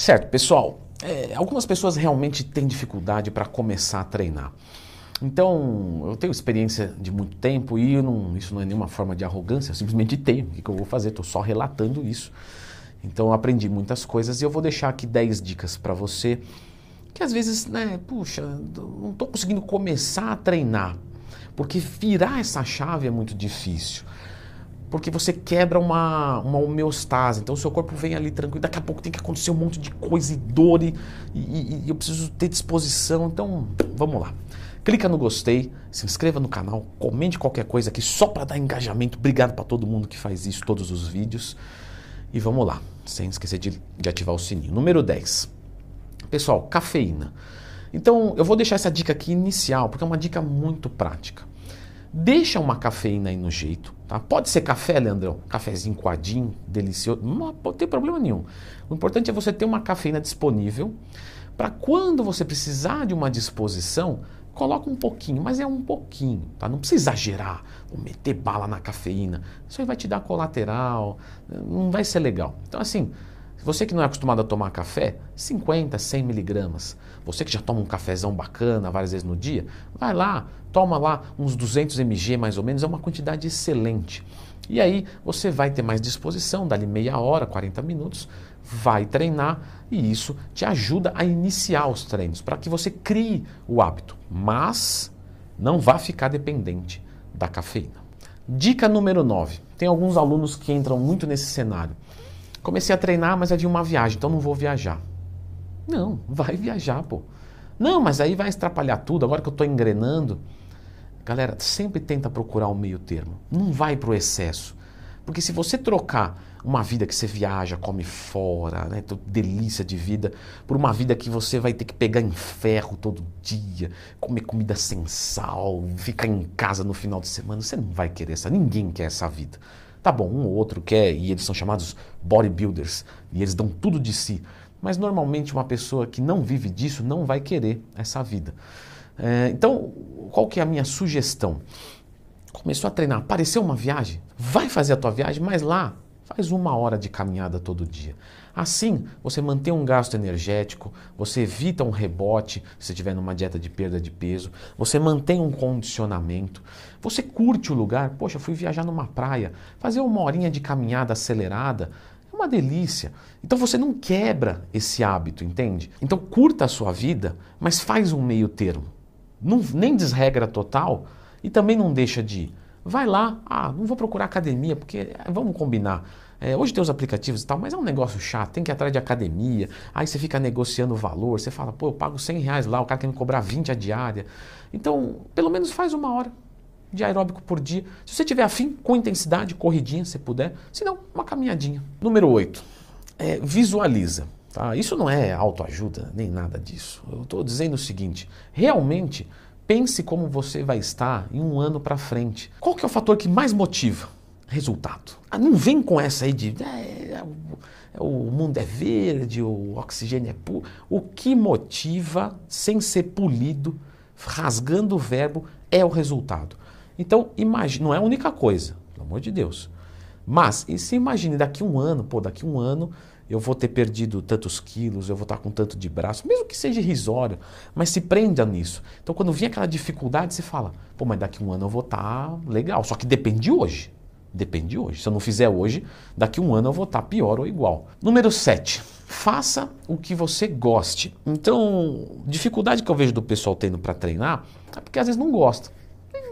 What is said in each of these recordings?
Certo, pessoal. É, algumas pessoas realmente têm dificuldade para começar a treinar. Então, eu tenho experiência de muito tempo e não, isso não é nenhuma forma de arrogância, eu simplesmente tenho. O que, que eu vou fazer? Estou só relatando isso. Então, eu aprendi muitas coisas e eu vou deixar aqui 10 dicas para você que às vezes, né, puxa, não estou conseguindo começar a treinar, porque virar essa chave é muito difícil. Porque você quebra uma, uma homeostase, então o seu corpo vem ali tranquilo, daqui a pouco tem que acontecer um monte de coisa e dor e, e, e eu preciso ter disposição. Então, vamos lá. Clica no gostei, se inscreva no canal, comente qualquer coisa aqui só para dar engajamento. Obrigado para todo mundo que faz isso, todos os vídeos. E vamos lá, sem esquecer de, de ativar o sininho. Número 10. Pessoal, cafeína. Então, eu vou deixar essa dica aqui inicial, porque é uma dica muito prática. Deixa uma cafeína aí no jeito, tá? Pode ser café, Leandrão, cafezinho coadinho, delicioso, não tem problema nenhum. O importante é você ter uma cafeína disponível para quando você precisar de uma disposição, coloca um pouquinho, mas é um pouquinho, tá? Não precisa exagerar, ou meter bala na cafeína. Isso aí vai te dar colateral, não vai ser legal. Então, assim, você que não é acostumado a tomar café, 50, 100 miligramas. Você que já toma um cafezão bacana várias vezes no dia, vai lá, toma lá uns 200 mg mais ou menos, é uma quantidade excelente. E aí você vai ter mais disposição, dali meia hora, 40 minutos, vai treinar e isso te ajuda a iniciar os treinos, para que você crie o hábito. Mas não vá ficar dependente da cafeína. Dica número 9. Tem alguns alunos que entram muito nesse cenário. Comecei a treinar, mas havia uma viagem, então não vou viajar. Não, vai viajar, pô. Não, mas aí vai atrapalhar tudo, agora que eu estou engrenando. Galera, sempre tenta procurar um meio termo. Não vai para o excesso. Porque se você trocar uma vida que você viaja, come fora, né, delícia de vida, por uma vida que você vai ter que pegar em ferro todo dia, comer comida sem sal, ficar em casa no final de semana, você não vai querer essa. Ninguém quer essa vida. Tá bom, um ou outro quer, e eles são chamados bodybuilders, e eles dão tudo de si. Mas normalmente uma pessoa que não vive disso não vai querer essa vida. É, então, qual que é a minha sugestão? Começou a treinar, apareceu uma viagem, vai fazer a tua viagem, mas lá faz uma hora de caminhada todo dia. Assim, você mantém um gasto energético, você evita um rebote se você estiver numa dieta de perda de peso, você mantém um condicionamento, você curte o lugar. Poxa, fui viajar numa praia, fazer uma horinha de caminhada acelerada, é uma delícia. Então você não quebra esse hábito, entende? Então curta a sua vida, mas faz um meio termo. Não, nem desregra total e também não deixa de ir. Vai lá, ah, não vou procurar academia, porque vamos combinar é, hoje tem os aplicativos e tal, mas é um negócio chato, tem que ir atrás de academia, aí você fica negociando o valor, você fala, pô, eu pago 100 reais lá, o cara quer me cobrar 20 a diária. Então, pelo menos faz uma hora de aeróbico por dia. Se você tiver afim, com intensidade, corridinha, se puder, se não, uma caminhadinha. Número 8, é, visualiza. Tá? Isso não é autoajuda, nem nada disso. Eu estou dizendo o seguinte, realmente pense como você vai estar em um ano para frente. Qual que é o fator que mais motiva? resultado. Ah, não vem com essa aí de é, é, o, o mundo é verde, o oxigênio é puro. O que motiva, sem ser polido, rasgando o verbo, é o resultado. Então, imagine, não é a única coisa, pelo amor de Deus. Mas, e se imagine daqui um ano, pô, daqui um ano eu vou ter perdido tantos quilos, eu vou estar com tanto de braço, mesmo que seja irrisório, mas se prenda nisso. Então, quando vem aquela dificuldade, você fala, pô, mas daqui um ano eu vou estar legal, só que depende de hoje. Depende de hoje. Se eu não fizer hoje, daqui um ano eu vou estar pior ou igual. Número 7. Faça o que você goste. Então, dificuldade que eu vejo do pessoal tendo para treinar é porque às vezes não gosta.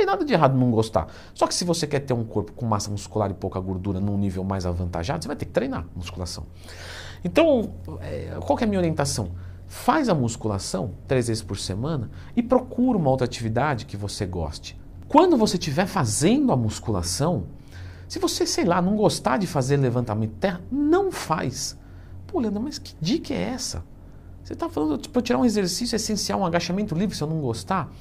Tem nada de errado não gostar. Só que se você quer ter um corpo com massa muscular e pouca gordura num nível mais avantajado, você vai ter que treinar musculação. Então, é, qual é a minha orientação? Faz a musculação três vezes por semana e procura uma outra atividade que você goste. Quando você estiver fazendo a musculação, se você, sei lá, não gostar de fazer levantamento de terra, não faz. Pô, Leandro, mas que dica é essa? Você está falando, tipo, tirar um exercício essencial, um agachamento livre, se eu não gostar?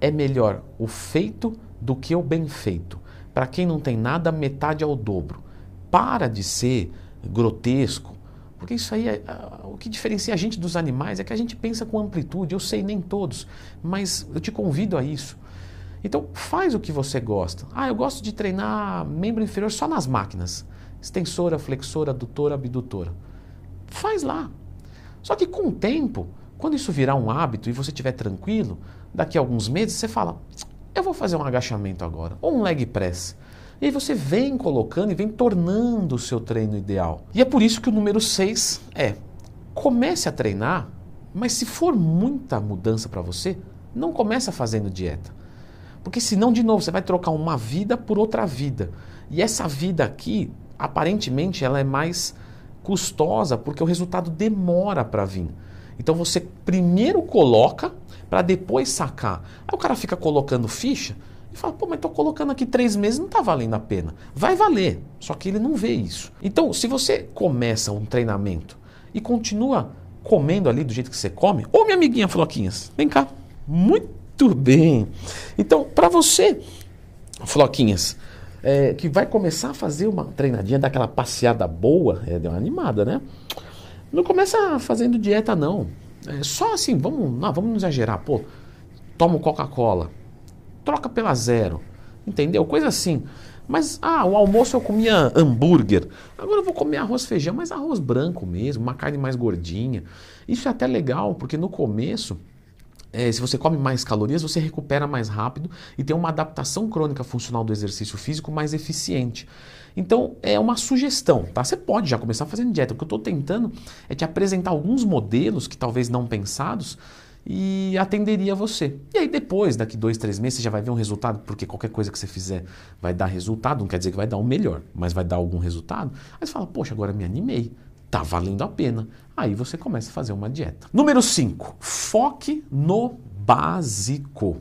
É melhor o feito do que o bem feito. Para quem não tem nada, metade ao dobro. Para de ser grotesco, porque isso aí, é, o que diferencia a gente dos animais é que a gente pensa com amplitude. Eu sei, nem todos, mas eu te convido a isso. Então faz o que você gosta. Ah, eu gosto de treinar membro inferior só nas máquinas. Extensora, flexora, adutora, abdutora. Faz lá. Só que com o tempo, quando isso virar um hábito e você estiver tranquilo, daqui a alguns meses você fala: eu vou fazer um agachamento agora, ou um leg press. E aí você vem colocando e vem tornando o seu treino ideal. E é por isso que o número 6 é: comece a treinar, mas se for muita mudança para você, não comece fazendo dieta. Porque senão, de novo, você vai trocar uma vida por outra vida. E essa vida aqui, aparentemente, ela é mais custosa porque o resultado demora para vir. Então você primeiro coloca para depois sacar. Aí o cara fica colocando ficha e fala, pô, mas estou colocando aqui três meses, não está valendo a pena. Vai valer, só que ele não vê isso. Então, se você começa um treinamento e continua comendo ali do jeito que você come, ô minha amiguinha Floquinhas, vem cá. Muito bem. Então, para você, Floquinhas, é, que vai começar a fazer uma treinadinha, daquela passeada boa, é, deu uma animada, né? Não começa fazendo dieta, não. É só assim, vamos, não, vamos exagerar. Pô, toma Coca-Cola, troca pela zero, entendeu? Coisa assim. Mas, ah, o almoço eu comia hambúrguer, agora eu vou comer arroz feijão, mas arroz branco mesmo, uma carne mais gordinha. Isso é até legal, porque no começo é, se você come mais calorias, você recupera mais rápido e tem uma adaptação crônica funcional do exercício físico mais eficiente. Então, é uma sugestão, tá? Você pode já começar fazendo dieta. O que eu estou tentando é te apresentar alguns modelos que talvez não pensados e atenderia você. E aí depois, daqui dois, três meses, você já vai ver um resultado, porque qualquer coisa que você fizer vai dar resultado, não quer dizer que vai dar o melhor, mas vai dar algum resultado. Aí você fala, poxa, agora me animei, tá valendo a pena. Aí você começa a fazer uma dieta. Número 5, foque no básico.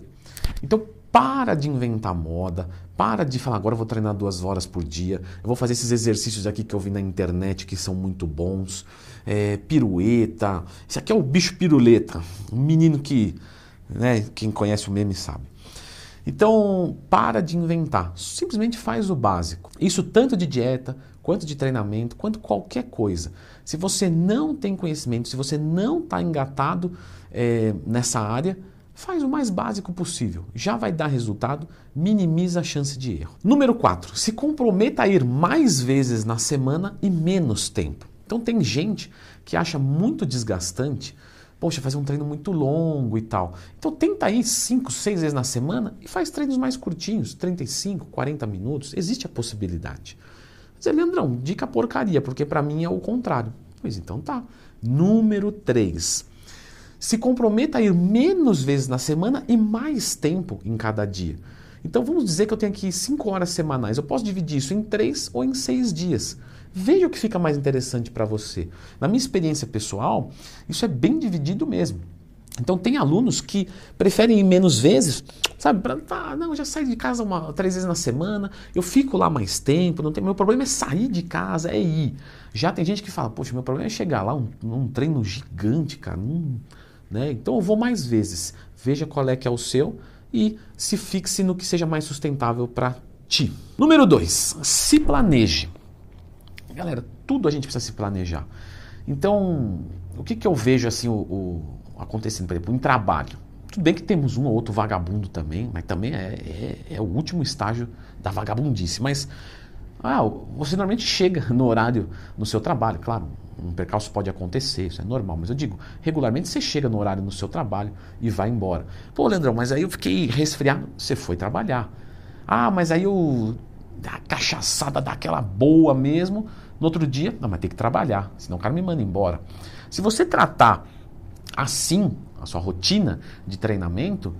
Então, para de inventar moda, para de falar, agora eu vou treinar duas horas por dia, eu vou fazer esses exercícios aqui que eu vi na internet que são muito bons. É, pirueta. Esse aqui é o bicho piruleta. Um menino que, né, quem conhece o meme sabe. Então, para de inventar. Simplesmente faz o básico. Isso tanto de dieta, quanto de treinamento, quanto qualquer coisa. Se você não tem conhecimento, se você não está engatado é, nessa área, Faz o mais básico possível, já vai dar resultado, minimiza a chance de erro. Número 4, se comprometa a ir mais vezes na semana e menos tempo. Então tem gente que acha muito desgastante, poxa, fazer um treino muito longo e tal. Então tenta ir 5, 6 vezes na semana e faz treinos mais curtinhos, 35, 40 minutos, existe a possibilidade. Mas, Leandrão, dica porcaria, porque para mim é o contrário. Pois então tá. Número 3 se comprometa a ir menos vezes na semana e mais tempo em cada dia. Então vamos dizer que eu tenho aqui 5 horas semanais. Eu posso dividir isso em 3 ou em 6 dias. Veja o que fica mais interessante para você. Na minha experiência pessoal, isso é bem dividido mesmo. Então tem alunos que preferem ir menos vezes, sabe? Pra, ah, não, já saio de casa uma, três vezes na semana, eu fico lá mais tempo, não tem, meu problema é sair de casa, é ir. Já tem gente que fala, poxa, meu problema é chegar lá, um, um treino gigante, cara, não, né? Então eu vou mais vezes. Veja qual é que é o seu e se fixe no que seja mais sustentável para ti. Número 2, se planeje. Galera, tudo a gente precisa se planejar. Então, o que, que eu vejo assim o, o acontecendo, por exemplo, em trabalho? Tudo bem que temos um ou outro vagabundo também, mas também é, é, é o último estágio da vagabundice. Mas ah, você normalmente chega no horário no seu trabalho, claro, um percalço pode acontecer, isso é normal, mas eu digo, regularmente você chega no horário no seu trabalho e vai embora. Pô, Leandrão, mas aí eu fiquei resfriado, você foi trabalhar. Ah, mas aí eu a cachaçada daquela boa mesmo, no outro dia, não, mas tem que trabalhar, senão o cara me manda embora. Se você tratar assim a sua rotina de treinamento,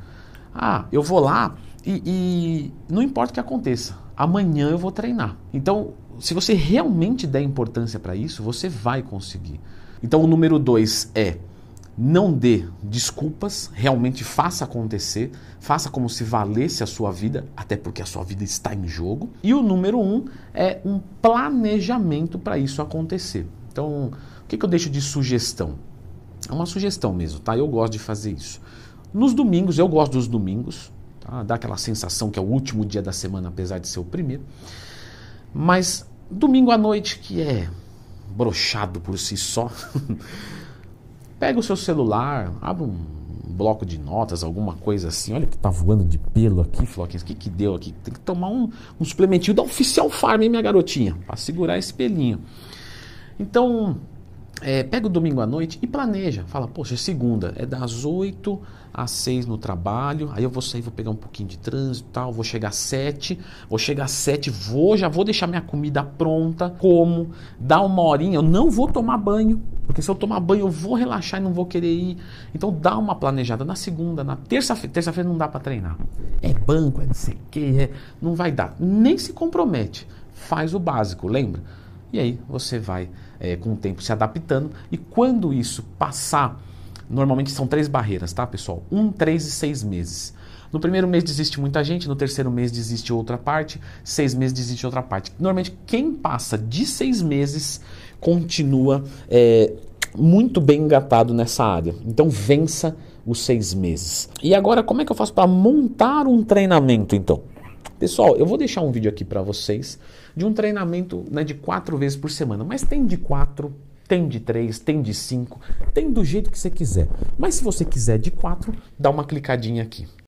ah, eu vou lá e, e não importa o que aconteça, amanhã eu vou treinar. Então, se você realmente der importância para isso, você vai conseguir. Então, o número dois é não dê desculpas, realmente faça acontecer, faça como se valesse a sua vida, até porque a sua vida está em jogo. E o número um é um planejamento para isso acontecer. Então, o que, que eu deixo de sugestão? É uma sugestão mesmo, tá? Eu gosto de fazer isso. Nos domingos, eu gosto dos domingos, tá? dá aquela sensação que é o último dia da semana, apesar de ser o primeiro. Mas domingo à noite, que é brochado por si só, pega o seu celular, abre um bloco de notas, alguma coisa assim. Olha que tá voando de pelo aqui, Floquinhos. O que, que deu aqui? Tem que tomar um, um suplementinho da Oficial Farm, hein, minha garotinha? Para segurar esse pelinho. Então, é, pega o domingo à noite e planeja. Fala, poxa, segunda é das 8 às 6 no trabalho, aí eu vou sair, vou pegar um pouquinho de trânsito tal, vou chegar às 7, vou chegar às 7, vou, já vou deixar minha comida pronta, como, dá uma horinha, eu não vou tomar banho, porque se eu tomar banho eu vou relaxar e não vou querer ir. Então dá uma planejada na segunda, na terça-feira, terça-feira não dá para treinar. É banco, é não sei o que, é, não vai dar. Nem se compromete, faz o básico, lembra? E aí você vai é, com o tempo se adaptando. E quando isso passar, normalmente são três barreiras, tá, pessoal? Um, três e seis meses. No primeiro mês desiste muita gente, no terceiro mês desiste outra parte, seis meses desiste outra parte. Normalmente, quem passa de seis meses continua é, muito bem engatado nessa área. Então, vença os seis meses. E agora, como é que eu faço para montar um treinamento, então? Pessoal, eu vou deixar um vídeo aqui para vocês de um treinamento né, de quatro vezes por semana, mas tem de quatro, tem de três, tem de cinco, tem do jeito que você quiser. Mas se você quiser de quatro, dá uma clicadinha aqui.